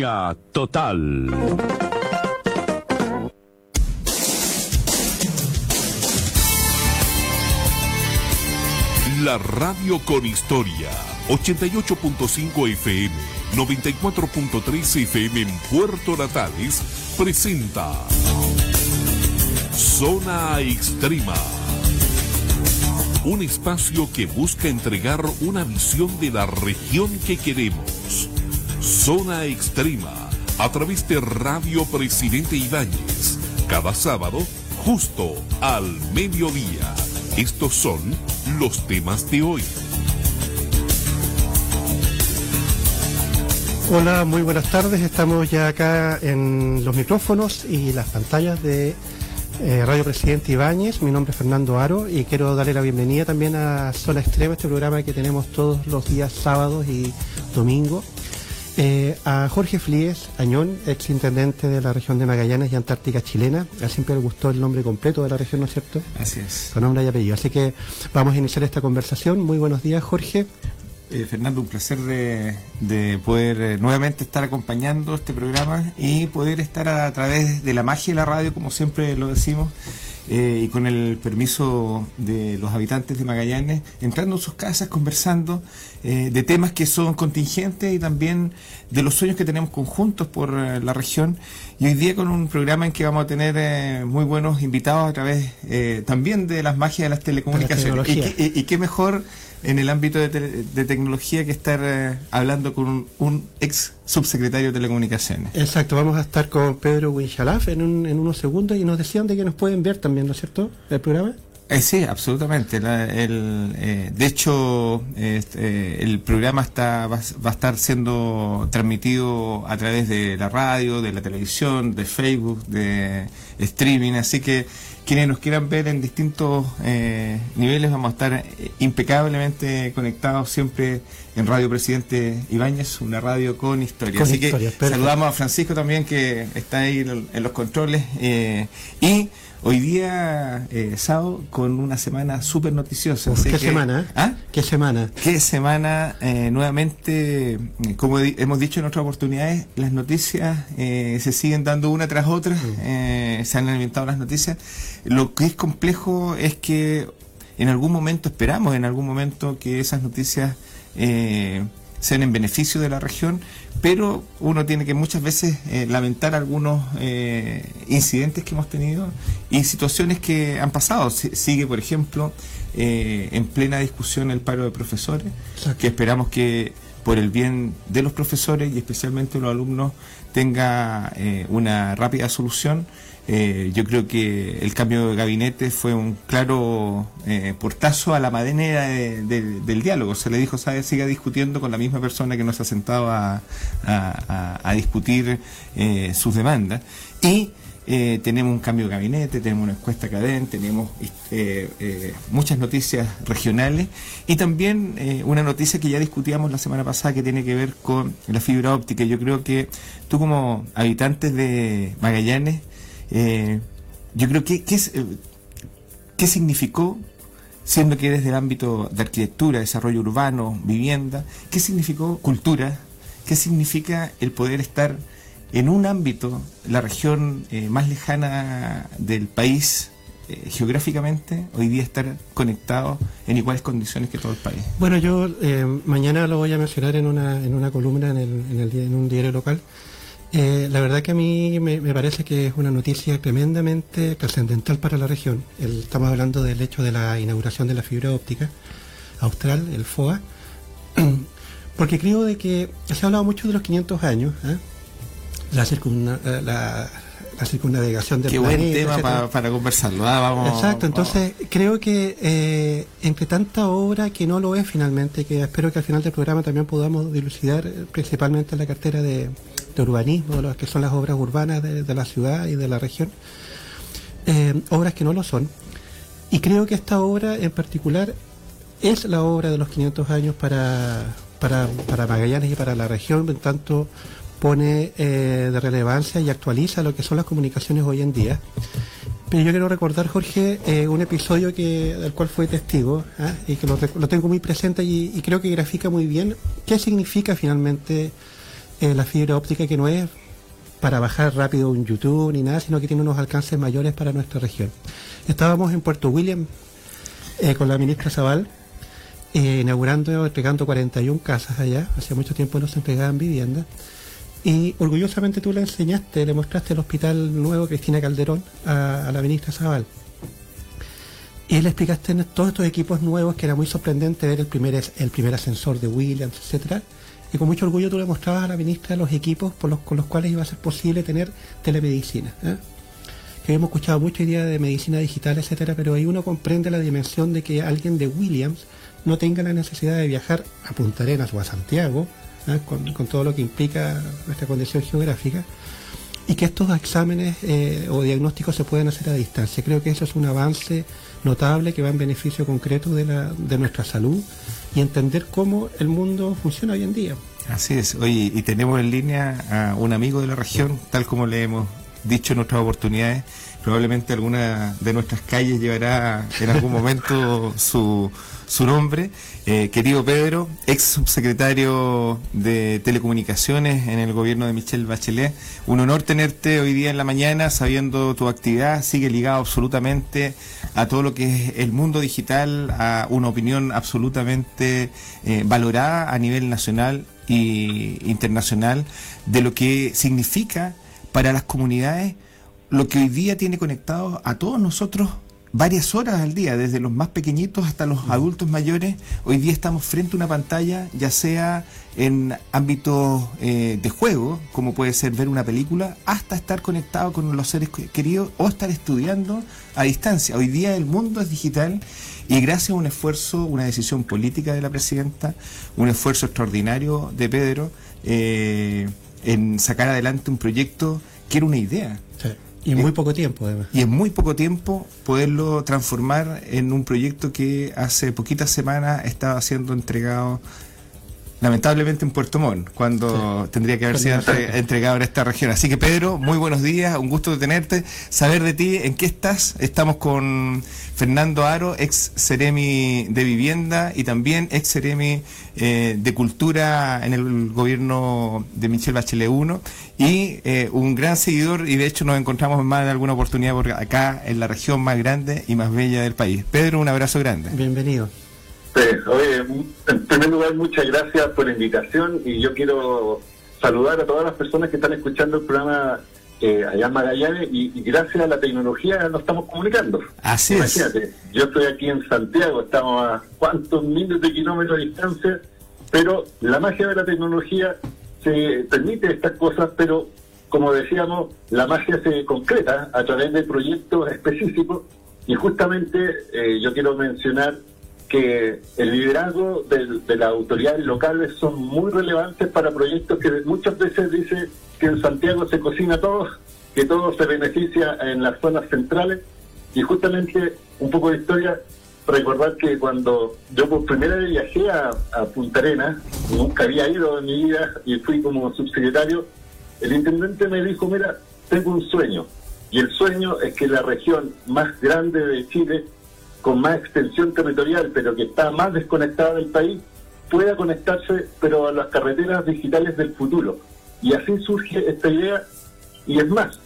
Total. La radio con historia. 88.5 FM, 94.3 FM en Puerto Natales presenta Zona Extrema. Un espacio que busca entregar una visión de la región que queremos. Zona Extrema, a través de Radio Presidente Ibáñez, cada sábado, justo al mediodía. Estos son los temas de hoy. Hola, muy buenas tardes. Estamos ya acá en los micrófonos y las pantallas de eh, Radio Presidente Ibáñez. Mi nombre es Fernando Aro y quiero darle la bienvenida también a Zona Extrema, este programa que tenemos todos los días sábados y domingos. Eh, a Jorge Flíes Añón, ex intendente de la región de Magallanes y Antártica chilena. A él siempre le gustó el nombre completo de la región, ¿no es cierto? Así es. Con nombre y apellido. Así que vamos a iniciar esta conversación. Muy buenos días, Jorge. Eh, Fernando, un placer de, poder eh, nuevamente estar acompañando este programa y poder estar a, través de la magia de la radio, como siempre lo decimos, eh, y con el permiso de los habitantes de Magallanes, entrando en sus casas, conversando de temas que son contingentes y también de los sueños que tenemos conjuntos por la región. Y hoy día con un programa en que vamos a tener muy buenos invitados a través también de las magias de las telecomunicaciones. y, qué mejor en el ámbito de, tecnología que estar eh, hablando con un, ex subsecretario de Telecomunicaciones. Exacto, vamos a estar con Pedro Winchalaf en, en unos segundos y nos decían de que nos pueden ver también, ¿no es cierto?, el programa. Eh, sí, absolutamente. el, eh, de hecho, este, el programa está va, a estar siendo transmitido a través de la radio, de la televisión, de Facebook, de streaming, así que quienes nos quieran ver en distintos eh, niveles vamos a estar eh, impecablemente conectados siempre en Radio Presidente Ibáñez, una radio con historia. Así que saludamos a Francisco también que está ahí en, los controles eh, y Hoy día, eh, sábado, con una semana súper noticiosa. ¿Qué, semana? ¿Ah? ¿Qué semana? ¿Qué semana? Eh, nuevamente, como hemos dicho en otras oportunidades, las noticias eh, se siguen dando una tras otra, mm. se han alimentado las noticias. Lo que es complejo es que en algún momento, esperamos en algún momento que esas noticias sean en beneficio de la región, pero uno tiene que muchas veces eh, lamentar algunos eh, incidentes que hemos tenido y situaciones que han pasado. sigue, por ejemplo, eh, en plena discusión el paro de profesores, que esperamos que por el bien de los profesores y especialmente los alumnos tenga una rápida solución. Eh, yo creo que el cambio de gabinete fue un claro eh, portazo a la manera del diálogo. Se le dijo, ¿sabe? Siga discutiendo con la misma persona que nos ha sentado a, discutir eh, sus demandas. Y tenemos un cambio de gabinete, tenemos una encuesta cadente, tenemos muchas noticias regionales y también una noticia que ya discutíamos la semana pasada que tiene que ver con la fibra óptica. Yo creo que tú como habitantes de Magallanes eh, yo creo que, ¿qué, es, eh, ¿qué significó, siendo que eres del ámbito de arquitectura, desarrollo urbano, vivienda, qué significó cultura? ¿Qué significa el poder estar en un ámbito, la región eh, más lejana del país, geográficamente, hoy día estar conectado en iguales condiciones que todo el país? Bueno, yo mañana lo voy a mencionar en una, en una columna en, el, en, el, en un diario local. Eh, la verdad que a mí me, parece que es una noticia tremendamente trascendental para la región. estamos hablando del hecho de la inauguración de la fibra óptica austral, el FOA, porque creo de que se ha hablado mucho de los 500 años, ¿eh? la, eh, la, la, circunnavegación del Qué buen tema para, conversarlo. Ah, Exacto, entonces creo que entre tanta obra que no lo es finalmente, que espero que al final del programa también podamos dilucidar principalmente la cartera de de urbanismo, lo que son las obras urbanas de, la ciudad y de la región, eh, obras que no lo son. Y creo que esta obra en particular es la obra de los 500 años para, para, para Magallanes y para la región, en tanto pone eh, de relevancia y actualiza lo que son las comunicaciones hoy en día. Pero yo quiero recordar, Jorge, eh, un episodio que, del cual fue testigo ¿ah? y que lo, tengo muy presente y, y, creo que grafica muy bien qué significa finalmente eh, la fibra óptica que no es para bajar rápido un YouTube ni nada, sino que tiene unos alcances mayores para nuestra región. Estábamos en Puerto William eh, con la ministra Zaval, eh, inaugurando, entregando 41 casas allá, hacía mucho tiempo no se entregaban viviendas, y orgullosamente tú le enseñaste, le mostraste el hospital nuevo Cristina Calderón a, la ministra Zaval. Y le explicaste todos estos equipos nuevos que era muy sorprendente ver el primer, el primer ascensor de Williams, etcétera y con mucho orgullo tú le mostrabas a la ministra los equipos con los cuales iba a ser posible tener telemedicina. ¿eh? Que hemos escuchado mucho hoy de medicina digital, etcétera, pero ahí uno comprende la dimensión de que alguien de Williams no tenga la necesidad de viajar a Punta Arenas o a Santiago, ¿eh? con, todo lo que implica nuestra condición geográfica, y que estos exámenes eh, o diagnósticos se puedan hacer a distancia. Creo que eso es un avance notable que va en beneficio concreto de, la, de nuestra salud y entender cómo el mundo funciona hoy en día. Así es. Oye, y tenemos en línea a un amigo de la región, tal como le hemos dicho en nuestras oportunidades. Probablemente alguna de nuestras calles llevará en algún momento su, su nombre. Eh, querido Pedro, ex subsecretario de Telecomunicaciones en el gobierno de Michelle Bachelet, un honor tenerte hoy día en la mañana sabiendo tu actividad, sigue ligado absolutamente a todo lo que es el mundo digital, a una opinión absolutamente eh, valorada a nivel nacional e internacional de lo que significa para las comunidades lo que hoy día tiene conectado a todos nosotros varias horas al día, desde los más pequeñitos hasta los adultos mayores. Hoy día estamos frente a una pantalla, ya sea en ámbitos eh, de juego, como puede ser ver una película, hasta estar conectado con los seres queridos o estar estudiando a distancia. Hoy día el mundo es digital y gracias a un esfuerzo, una decisión política de la presidenta, un esfuerzo extraordinario de Pedro, eh, en sacar adelante un proyecto que era una idea. Y en muy poco tiempo, además. Y en muy poco tiempo poderlo transformar en un proyecto que hace poquitas semanas estaba siendo entregado lamentablemente en Puerto Montt, cuando tendría que haber sido entregado en esta región. Así que Pedro, muy buenos días, un gusto de tenerte, saber de ti, en qué estás. Estamos con Fernando Aro, ex Ceremi de Vivienda y también ex Ceremi eh, de Cultura en el gobierno de Michelle Bachelet 1 y eh, un gran seguidor y de hecho nos encontramos más de alguna oportunidad por acá en la región más grande y más bella del país. Pedro, un abrazo grande. Bienvenido. Oye, en primer lugar, muchas gracias por la invitación y yo quiero saludar a todas las personas que están escuchando el programa eh, allá en Magallanes y, gracias a la tecnología nos estamos comunicando. Así Imagínate, yo estoy aquí en Santiago, estamos a cuántos miles de kilómetros de distancia, pero la magia de la tecnología se permite estas cosas, pero como decíamos, la magia se concreta a través de proyectos específicos y justamente eh, yo quiero mencionar que el liderazgo de, las autoridades locales son muy relevantes para proyectos que muchas veces dice que en Santiago se cocina todo, que todo se beneficia en las zonas centrales. Y justamente un poco de historia, recordar que cuando yo por primera vez viajé a, a Punta Arenas, nunca había ido en mi vida y fui como subsecretario, el intendente me dijo, mira, tengo un sueño y el sueño es que la región más grande de Chile con más extensión territorial, pero que está más desconectada del país, pueda conectarse, pero a las carreteras digitales del futuro. Y así surge esta idea, y es más,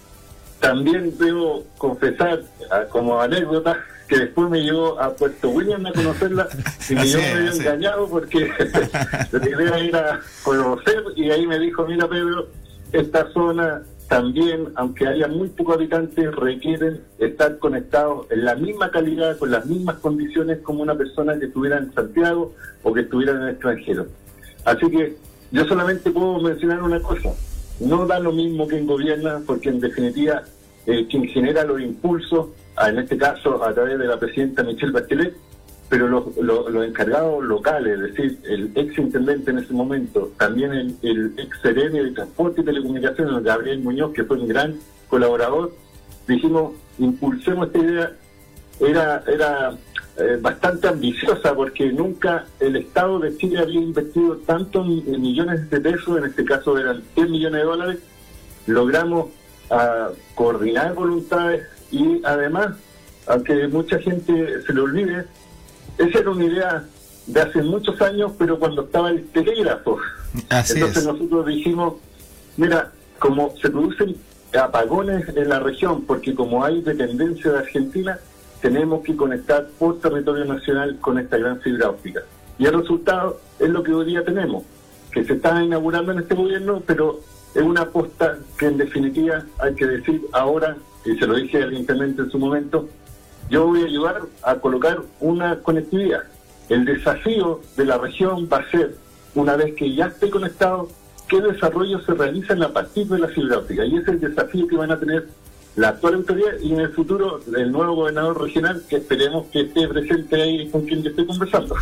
también debo confesar ah, como anécdota que después me llevó a Puerto William a conocerla y me, yo me había engañado porque la idea era conocer y ahí me dijo, mira Pedro, esta zona también, aunque haya muy pocos habitantes, requieren estar conectados en la misma calidad, con las mismas condiciones como una persona que estuviera en Santiago o que estuviera en el extranjero. Así que yo solamente puedo mencionar una cosa, no da lo mismo que en gobierna, porque en definitiva eh, quien genera los impulsos, en este caso a través de la presidenta Michelle Bachelet, pero los, los, encargados locales, es decir, el ex intendente en ese momento, también el, ex sereno de Transporte y Telecomunicaciones, Gabriel Muñoz, que fue un gran colaborador, dijimos, impulsemos esta idea, era, era eh, bastante ambiciosa porque nunca el Estado de Chile había invertido tantos millones de pesos, en este caso eran 10 millones de dólares, logramos ah, coordinar voluntades y además, aunque mucha gente se le olvide, esa era una idea de hace muchos años, pero cuando estaba el telégrafo. Entonces nosotros dijimos, mira, como se producen apagones en la región, porque como hay dependencia de Argentina, tenemos que conectar por territorio nacional con esta gran fibra óptica. Y el resultado es lo que hoy día tenemos, que se está inaugurando en este gobierno, pero es una aposta que en definitiva hay que decir ahora, y se lo dije al intendente en su momento, yo voy a ayudar a colocar una conectividad. El desafío de la región va a ser, una vez que ya esté conectado, qué desarrollo se realizan a partir de la fibra óptica. Y ese es el desafío que van a tener la actual autoridad y en el futuro el nuevo gobernador regional que esperemos que esté presente ahí con quien yo estoy conversando.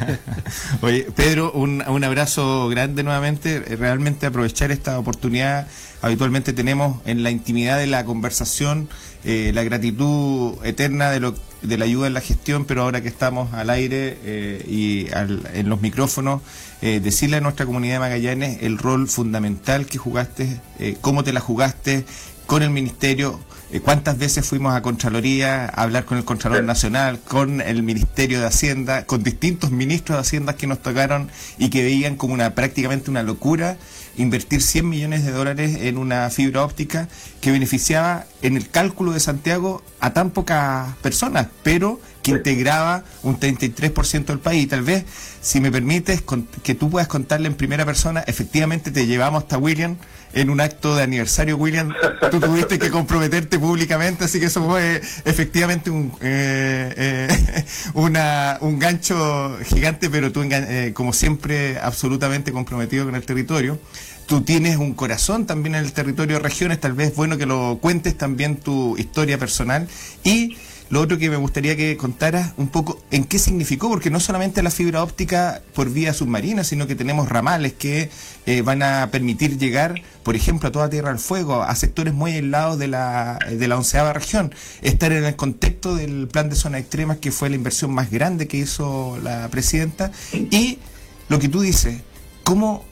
Oye, Pedro, un, un abrazo grande nuevamente. Realmente aprovechar esta oportunidad. Habitualmente tenemos en la intimidad de la conversación eh, la gratitud eterna de, lo, de la ayuda en la gestión, pero ahora que estamos al aire eh, y en los micrófonos, eh, decirle a nuestra comunidad de Magallanes el rol fundamental que jugaste, cómo te la jugaste con el Ministerio, cuántas veces fuimos a Contraloría a hablar con el Contralor Nacional, con el Ministerio de Hacienda, con distintos ministros de Hacienda que nos tocaron y que veían como una prácticamente una locura invertir 100 millones de dólares en una fibra óptica que beneficiaba en el cálculo de Santiago a tan pocas personas, pero que integraba un 33% del país. Y tal vez, si me permites, que tú puedas contarle en primera persona, efectivamente te llevamos hasta William en un acto de aniversario, William, tú tuviste que comprometerte públicamente, así que eso fue efectivamente un, eh, eh, una, un gancho gigante, pero tú, eh, como siempre, absolutamente comprometido con el territorio. Tú tienes un corazón también en el territorio de regiones, tal vez bueno que lo cuentes también tu historia personal. Y lo otro que me gustaría que contaras un poco en qué significó, porque no solamente la fibra óptica por vía submarina, sino que tenemos ramales que eh, van a permitir llegar, por ejemplo, a toda Tierra del Fuego, a sectores muy aislados de la, de la onceava región, estar en el contexto del plan de zona extremas, que fue la inversión más grande que hizo la presidenta, y lo que tú dices, cómo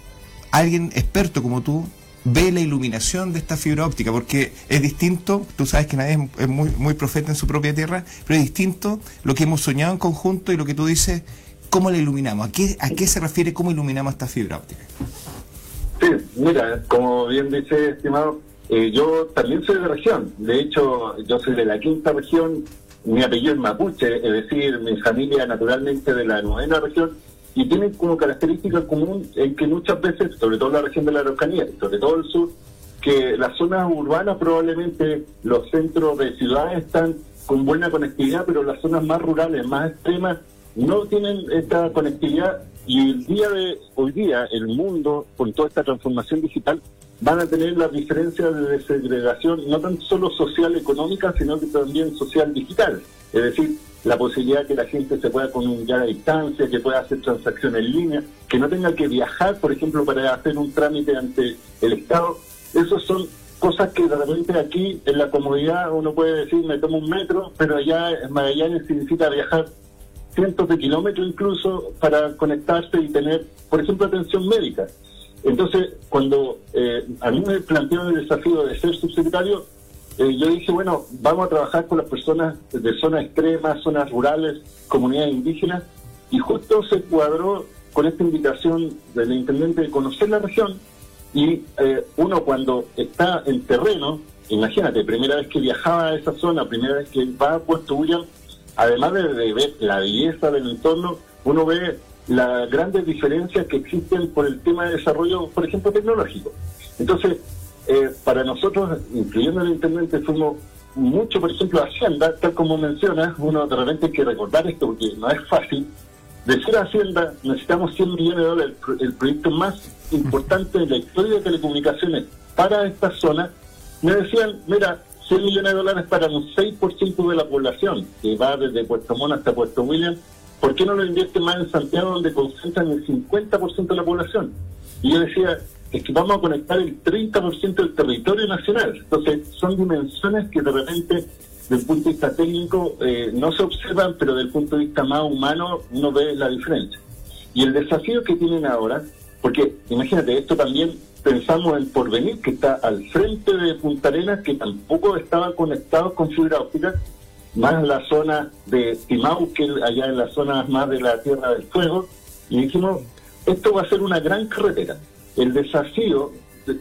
alguien experto como tú ve la iluminación de esta fibra óptica, porque es distinto, tú sabes que nadie es muy, muy profeta en su propia tierra, pero es distinto lo que hemos soñado en conjunto y lo que tú dices, ¿cómo la iluminamos? ¿A qué, a qué se refiere cómo iluminamos esta fibra óptica? Sí, mira, como bien dice, estimado, eh, yo también soy de región, de hecho yo soy de la quinta región, mi apellido es mapuche, es decir, mi familia naturalmente de la novena región, y tienen como característica común en que muchas veces, sobre todo en la región de la Araucanía, sobre todo el sur, que las zonas urbanas probablemente los centros de ciudades están con buena conectividad, pero las zonas más rurales, más extremas, no tienen esta conectividad y el día de hoy día, el mundo, con toda esta transformación digital, van a tener las diferencias de segregación, no tan solo social económica, sino que también social digital. Es decir, la posibilidad de que la gente se pueda comunicar a distancia, que pueda hacer transacciones en línea, que no tenga que viajar, por ejemplo, para hacer un trámite ante el Estado. Esas son cosas que de repente aquí en la comodidad uno puede decir me tomo un metro, pero allá en Magallanes necesita viajar cientos de kilómetros incluso para conectarse y tener, por ejemplo, atención médica. Entonces, cuando eh, a mí me planteó el desafío de ser subsecretario, eh, yo dije, bueno, vamos a trabajar con las personas de zonas extremas, zonas rurales, comunidades indígenas, y justo se cuadró con esta invitación del intendente de conocer la región, y eh, uno cuando está en terreno, imagínate, primera vez que viajaba a esa zona, primera vez que va a Puerto William, además de, de ver la belleza del entorno, uno ve las grandes diferencias que existen por el tema de desarrollo, por ejemplo, tecnológico. Entonces, eh, para nosotros, incluyendo el intendente, fuimos mucho, por ejemplo, Hacienda, tal como mencionas, uno de repente hay que recordar esto porque no es fácil. De ser Hacienda necesitamos 100 millones de dólares, el, proyecto más importante en la historia de telecomunicaciones para esta zona. Me decían, mira, 100 millones de dólares para un 6% de la población, que va desde Puerto Montt hasta Puerto William, ¿por qué no lo invierte más en Santiago, donde concentran el 50% de la población? Y yo decía, es que vamos a conectar el 30% del territorio nacional. Entonces, son dimensiones que de repente, desde el punto de vista técnico, eh, no se observan, pero desde el punto de vista más humano, uno ve la diferencia. Y el desafío que tienen ahora, porque imagínate, esto también pensamos en Porvenir, que está al frente de Punta Arenas, que tampoco estaba conectado con fibra óptica, más la zona de Timau, que allá en las zonas más de la Tierra del Fuego, y dijimos, esto va a ser una gran carretera. El desafío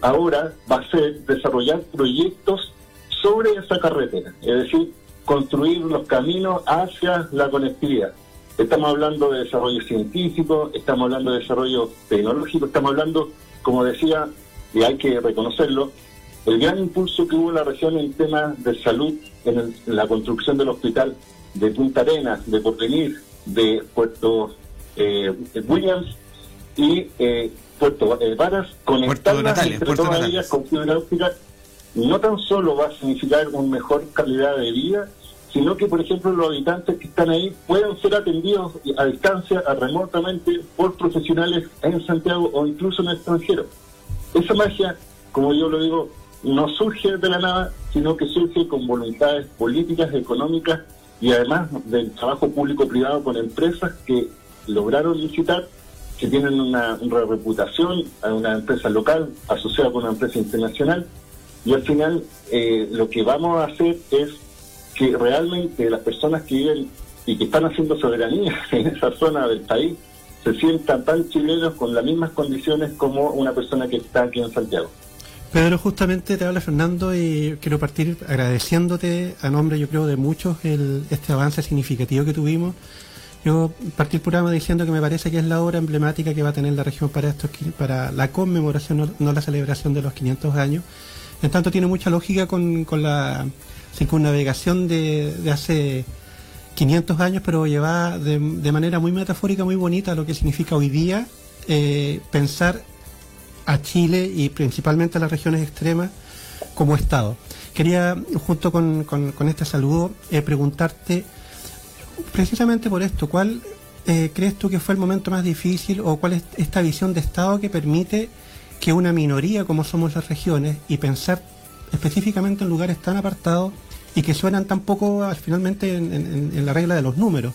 ahora va a ser desarrollar proyectos sobre esa carretera, es decir, construir los caminos hacia la conectividad. Estamos hablando de desarrollo científico, estamos hablando de desarrollo tecnológico, estamos hablando, como decía, y hay que reconocerlo, el gran impulso que hubo en la región en temas de salud, en, la construcción del hospital de Punta Arenas, de Porvenir, de Puerto eh, Williams y eh, Puerto eh, Varas, conectarlas entre todas ellas con fibra óptica, no tan solo va a significar una mejor calidad de vida, sino que, por ejemplo, los habitantes que están ahí puedan ser atendidos a distancia, a remotamente, por profesionales en Santiago o incluso en el extranjero. Esa magia, como yo lo digo, no surge de la nada, sino que surge con voluntades políticas, económicas y además del trabajo público-privado con empresas que lograron licitar, que tienen una, reputación a una empresa local asociada con una empresa internacional. Y al final eh, lo que vamos a hacer es que realmente las personas que viven y que están haciendo soberanía en esa zona del país se sientan tan chilenos con las mismas condiciones como una persona que está aquí en Santiago. Pedro, justamente te habla Fernando y quiero partir agradeciéndote a nombre, yo creo, de muchos el, este avance significativo que tuvimos. Yo partí el programa diciendo que me parece que es la hora emblemática que va a tener la región para estos para la conmemoración, no, la celebración de los 500 años. En tanto, tiene mucha lógica con, con la circunnavegación de, de hace 500 años, pero lleva de, manera muy metafórica, muy bonita, lo que significa hoy día eh, pensar a Chile y principalmente a las regiones extremas como Estado. Quería, junto con, con, este saludo, eh, preguntarte precisamente por esto, ¿cuál eh, crees tú que fue el momento más difícil o cuál es esta visión de Estado que permite que una minoría como somos las regiones y pensar específicamente en lugares tan apartados y que suenan tan poco finalmente en, la regla de los números?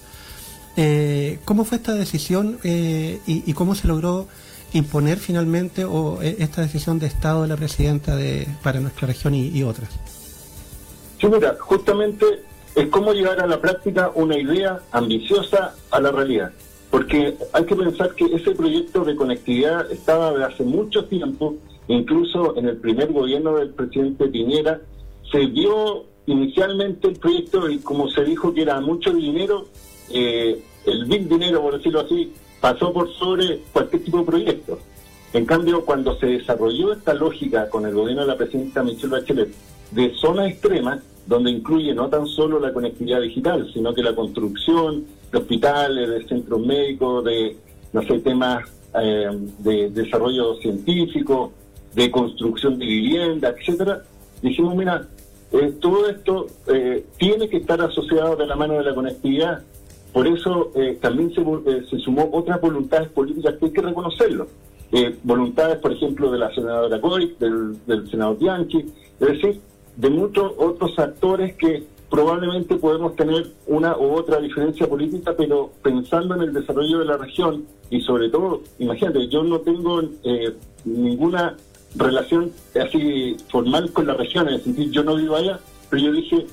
Eh, ¿Cómo fue esta decisión y, y, cómo se logró imponer finalmente o e, esta decisión de Estado de la presidenta de, para nuestra región y, otras? Sí, mira, justamente es cómo llevar a la práctica una idea ambiciosa a la realidad. Porque hay que pensar que ese proyecto de conectividad estaba de hace mucho tiempo, incluso en el primer gobierno del presidente Piñera, se vio inicialmente el proyecto y como se dijo que era mucho dinero, eh, el big dinero, por decirlo así, pasó por sobre cualquier tipo de proyecto. En cambio, cuando se desarrolló esta lógica con el gobierno de la presidenta Michelle Bachelet de zonas extremas, donde incluye no tan solo la conectividad digital, sino que la construcción de hospitales, de centros médicos, de, no sé, temas eh, de desarrollo científico, de construcción de vivienda, etcétera, dijimos, mira, eh, todo esto eh, tiene que estar asociado de la mano de la conectividad por eso eh, también se, se, sumó otras voluntades políticas que hay que reconocerlo. Voluntades, por ejemplo, de la senadora Goy, del, senador Bianchi, es decir, de muchos otros actores que probablemente podemos tener una u otra diferencia política, pero pensando en el desarrollo de la región y sobre todo, imagínate, yo no tengo ninguna relación así formal con la región, es decir, yo no vivo allá, pero yo dije,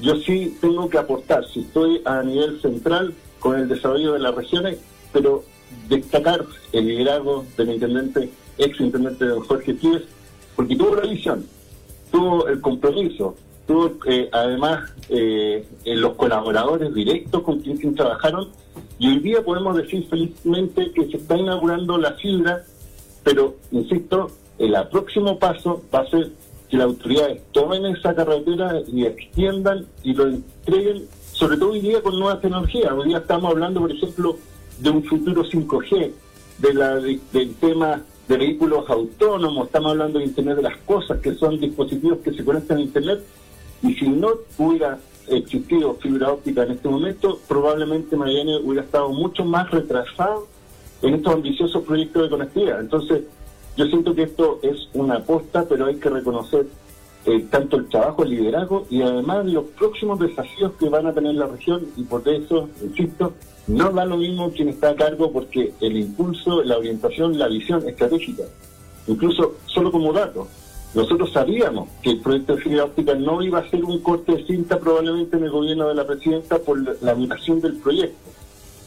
yo sí tengo que aportar, si estoy a nivel central con el desarrollo de las regiones, pero destacar el liderazgo del intendente, ex intendente don Jorge Píez, porque tuvo la visión, tuvo el compromiso, tuvo eh, además eh, los colaboradores directos con quienes trabajaron, y hoy día podemos decir felizmente que se está inaugurando la fibra, pero insisto, el próximo paso va a ser que las autoridades tomen esa carretera y extiendan y lo entreguen, sobre todo hoy día con nuevas tecnologías. Hoy día estamos hablando, por ejemplo, de un futuro 5G, de la, del tema de vehículos autónomos, estamos hablando de Internet de las Cosas, que son dispositivos que se conectan a Internet, y si no hubiera existido fibra óptica en este momento, probablemente Miami hubiera estado mucho más retrasado en estos ambiciosos proyectos de conectividad. Entonces, yo siento que esto es una aposta, pero hay que reconocer eh, tanto el trabajo, el liderazgo y además los próximos desafíos que van a tener la región y por eso, insisto, no da lo mismo quien está a cargo porque el impulso, la orientación, la visión estratégica, incluso solo como dato, nosotros sabíamos que el proyecto de fibra óptica no iba a ser un corte de cinta probablemente en el gobierno de la presidenta por la duración del proyecto,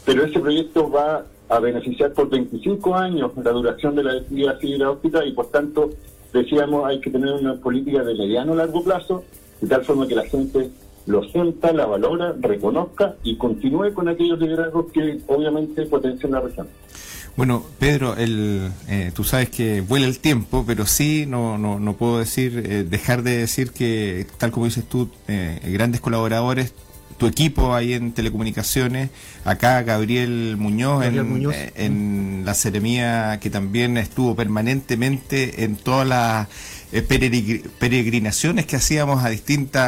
pero ese proyecto va a beneficiar por 25 años la duración de la fibra óptica y por tanto decíamos hay que tener una política de mediano largo plazo, de tal forma que la gente lo sienta, la valora, reconozca y continúe con aquellos liderazgos que obviamente potencian la región. Bueno, Pedro, el, eh, tú sabes que vuela el tiempo, pero sí no, no, no puedo decir, eh, dejar de decir que, tal como dices tú, eh, grandes colaboradores tu equipo ahí en telecomunicaciones, acá Gabriel Muñoz, en, eh, en, la Ceremía que también estuvo permanentemente en todas las eh, peregrinaciones que hacíamos a distintos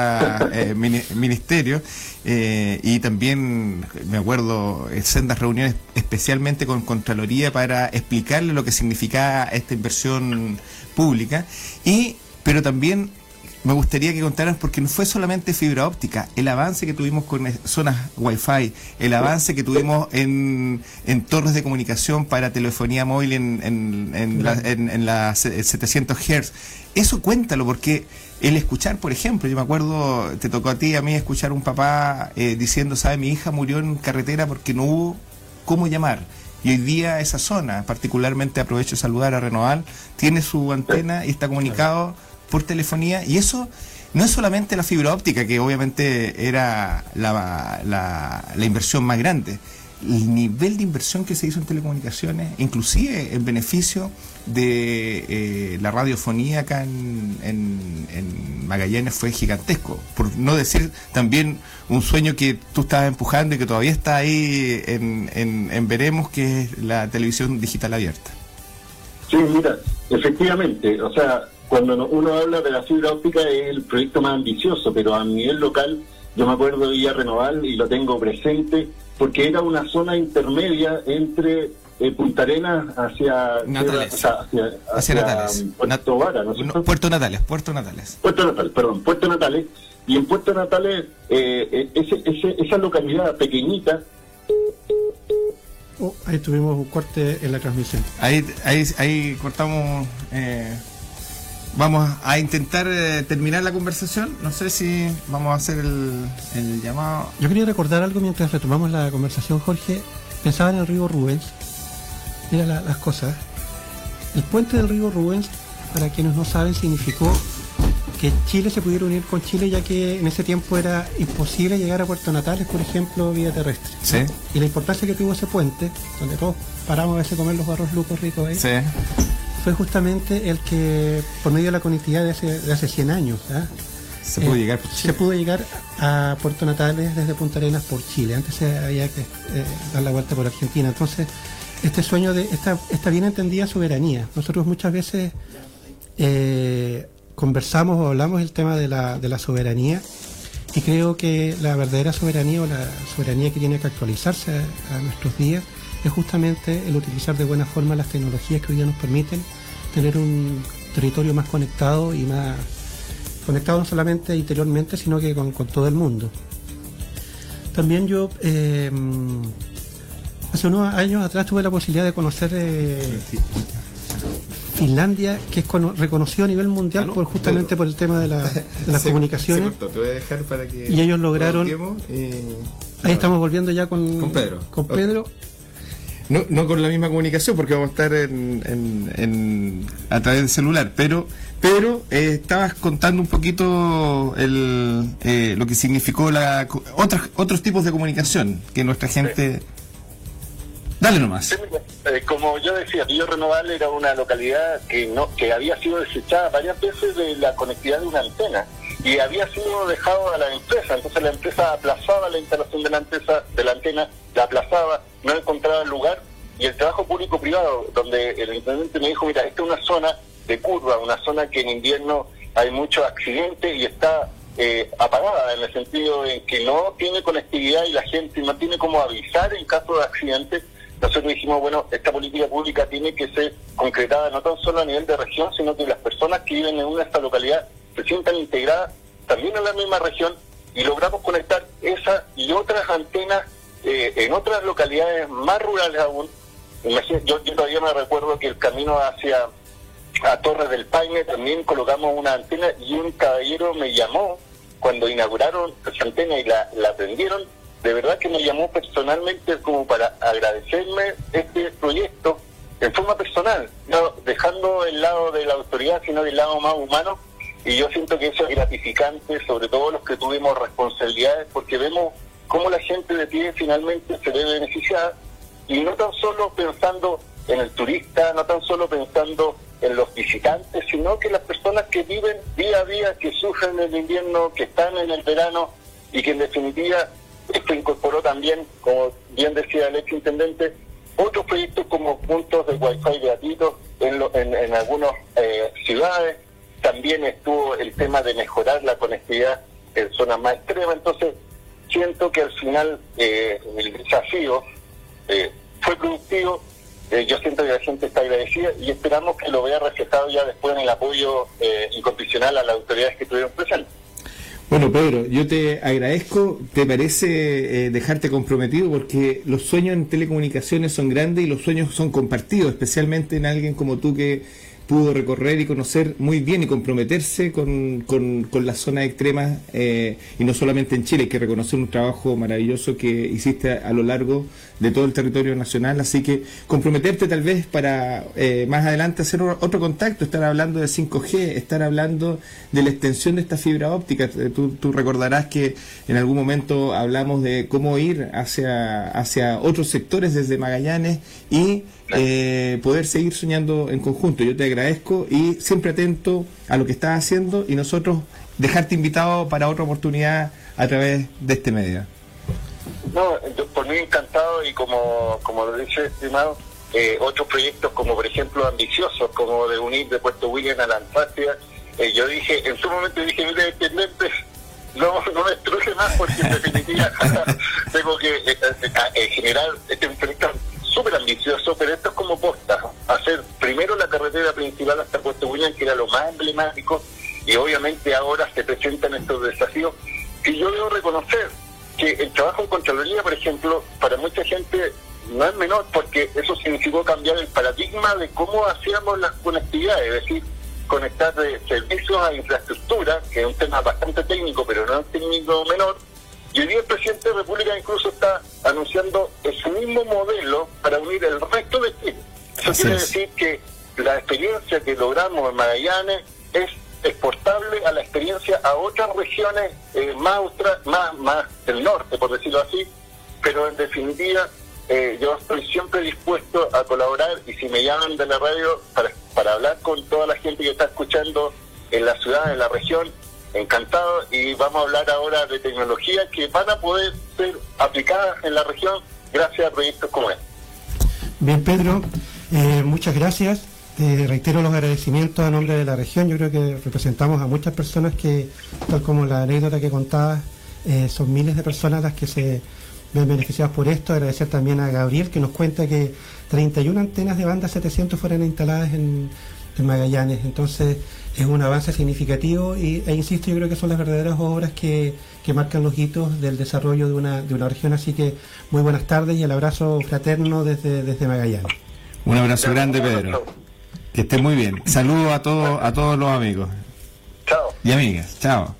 eh, ministerios y también me acuerdo en sendas reuniones especialmente con Contraloría para explicarle lo que significaba esta inversión pública y pero también me gustaría que contaran, porque no fue solamente fibra óptica, el avance que tuvimos con zonas Wi-Fi, el avance que tuvimos en, en torres de comunicación para telefonía móvil en, en, en, las 700 Hz. Eso cuéntalo, porque el escuchar, por ejemplo, yo me acuerdo, te tocó a ti, a mí, escuchar un papá eh, diciendo, ¿sabe? Mi hija murió en carretera porque no hubo cómo llamar. Y hoy día esa zona, particularmente aprovecho de saludar a Renoval, tiene su antena y está comunicado por telefonía y eso no es solamente la fibra óptica, que obviamente era la, la, inversión más grande, el nivel de inversión que se hizo en telecomunicaciones, inclusive en beneficio de eh, la radiofonía acá en, en, Magallanes fue gigantesco, por no decir también un sueño que tú estabas empujando y que todavía está ahí en, en Veremos, que es la televisión digital abierta. Sí, mira, efectivamente, o sea, cuando uno habla de la fibra óptica es el proyecto más ambicioso, pero a nivel local yo me acuerdo de Villa Renoval y lo tengo presente porque era una zona intermedia entre eh, Punta Arenas hacia Natales. hacia, hacia, Natales. Puerto Vara, ¿no, Puerto Natales, Puerto Natales. Puerto Natales, perdón, Puerto Natales. Y en Puerto Natales, eh, eh ese, ese, esa localidad pequeñita Oh, ahí tuvimos un corte en la transmisión. Ahí, ahí, ahí cortamos eh, Vamos a intentar eh, terminar la conversación. No sé si vamos a hacer el, llamado. Yo quería recordar algo mientras retomamos la conversación, Jorge. Pensaba en el río Rubens. Mira las cosas. El puente del río Rubens, para quienes no saben, significó que Chile se pudiera unir con Chile, ya que en ese tiempo era imposible llegar a Puerto Natales, por ejemplo, vía terrestre. Sí. Y la importancia que tuvo ese puente, donde todos paramos a veces a comer los barros lucos ricos ahí. Sí fue justamente el que, por medio de la conectividad de hace, de hace 100 años, ¿ah? se, pudo eh, llegar se pudo llegar a Puerto Natales desde Punta Arenas por Chile. Antes se había que eh, dar la vuelta por Argentina. Entonces, este sueño de esta, esta bien entendida soberanía. Nosotros muchas veces eh, conversamos o hablamos del tema de la, de la soberanía y creo que la verdadera soberanía o la soberanía que tiene que actualizarse a nuestros días es justamente el utilizar de buena forma las tecnologías que hoy día nos permiten tener un territorio más conectado y más conectado no solamente interiormente, sino que con, todo el mundo. También yo eh, hace unos años atrás tuve la posibilidad de conocer eh, Finlandia, que es reconocido a nivel mundial por justamente por el tema de, las comunicaciones. y ellos lograron. ahí estamos volviendo ya con, Pedro. Con Pedro. No, no con la misma comunicación, porque vamos a estar en, a través del celular, pero pero eh, estabas contando un poquito el, eh, lo que significó la otros otros tipos de comunicación que nuestra gente dale nomás. Eh, como yo decía Villa Renoval era una localidad que no que había sido desechada varias veces de la conectividad de una antena y había sido dejado a la empresa entonces la empresa aplazaba la instalación de la empresa de la antena la aplazaba no encontraba lugar y el trabajo público-privado, donde el intendente me dijo, mira, esta es una zona de curva, una zona que en invierno hay muchos accidentes y está eh, apagada en el sentido en que no tiene conectividad y la gente no tiene cómo avisar en caso de accidentes. Nosotros dijimos, bueno, esta política pública tiene que ser concretada no tan solo a nivel de región, sino que las personas que viven en una esta localidad se sientan integradas también en la misma región y logramos conectar esa y otras antenas eh, en otras localidades más rurales aún. yo, todavía me recuerdo que el camino hacia a Torres del Paine también colocamos una antena y un caballero me llamó cuando inauguraron esa antena y la, la prendieron de verdad que me llamó personalmente como para agradecerme este proyecto en forma personal, no dejando el lado de la autoridad, sino del lado más humano. Y yo siento que eso es gratificante, sobre todo los que tuvimos responsabilidades, porque vemos cómo la gente de pie finalmente se ve beneficiada, y no tan solo pensando en el turista, no tan solo pensando en los visitantes, sino que las personas que viven día a día, que sufren el invierno, que están en el verano y que en definitiva esto incorporó también, como bien decía el ex intendente, otros proyectos como puntos de wifi gratuitos en, en, en algunas eh, ciudades. También estuvo el tema de mejorar la conectividad en zonas más extremas. Entonces, siento que al final eh, el desafío eh, fue productivo. yo siento que la gente está agradecida y esperamos que lo vea reflejado ya después en el apoyo incondicional a las autoridades que estuvieron presentes. Bueno, Pedro, yo te agradezco, te parece eh, dejarte comprometido porque los sueños en telecomunicaciones son grandes y los sueños son compartidos, especialmente en alguien como tú que pudo recorrer y conocer muy bien y comprometerse con, con, las zonas extremas eh, y no solamente en Chile, hay que reconocer un trabajo maravilloso que hiciste a, lo largo de todo el territorio nacional, así que comprometerte tal vez para eh, más adelante hacer otro contacto, estar hablando de 5G, estar hablando de la extensión de esta fibra óptica. Eh, tú, tú recordarás que en algún momento hablamos de cómo ir hacia, hacia otros sectores desde Magallanes y eh, poder seguir soñando en conjunto. Yo te agradezco y siempre atento a lo que estás haciendo y nosotros dejarte invitado para otra oportunidad a través de este medio. No, por mí encantado y como, como lo dice estimado, eh, otros proyectos como por ejemplo ambiciosos, como de unir de Puerto William a la Antártida, eh, yo dije, en su momento dije, mire, intendente, no, no me estruje más porque en definitiva tengo que generar este proyecto súper ambicioso, pero esto es como posta, hacer primero la carretera principal hasta Puerto William, que era lo más emblemático, y obviamente ahora se presentan estos desafíos que yo debo reconocer que el trabajo en Contraloría, por ejemplo, para mucha gente no es menor, porque eso significó cambiar el paradigma de cómo hacíamos las conectividades, es decir, conectar de servicios a infraestructura, que es un tema bastante técnico, pero no es un técnico menor, y hoy día el presidente de la República incluso está anunciando su mismo modelo para unir el resto de Chile. Eso quiere decir que la experiencia que logramos en Magallanes es exportable a la experiencia a otras regiones eh, más, más, más del norte, por decirlo así, pero en definitiva eh, yo estoy siempre dispuesto a colaborar y si me llaman de la radio para, para hablar con toda la gente que está escuchando en la ciudad, en la región, encantado y vamos a hablar ahora de tecnologías que van a poder ser aplicadas en la región gracias a proyectos como este. Bien, Pedro, eh, muchas gracias. Te reitero los agradecimientos a nombre de la región. Yo creo que representamos a muchas personas que, tal como la anécdota que contabas, eh, son miles de personas las que se ven beneficiadas por esto. Agradecer también a Gabriel que nos cuenta que 31 antenas de banda 700 fueron instaladas en, en Magallanes. Entonces, es un avance significativo y, e insisto, yo creo que son las verdaderas obras que, que marcan los hitos del desarrollo de una, de una región. Así que muy buenas tardes y el abrazo fraterno desde, desde Magallanes. Un abrazo grande, Pedro. Que esté muy bien. Saludos a todos, a todos los amigos. Chao. Y amigas. Chao.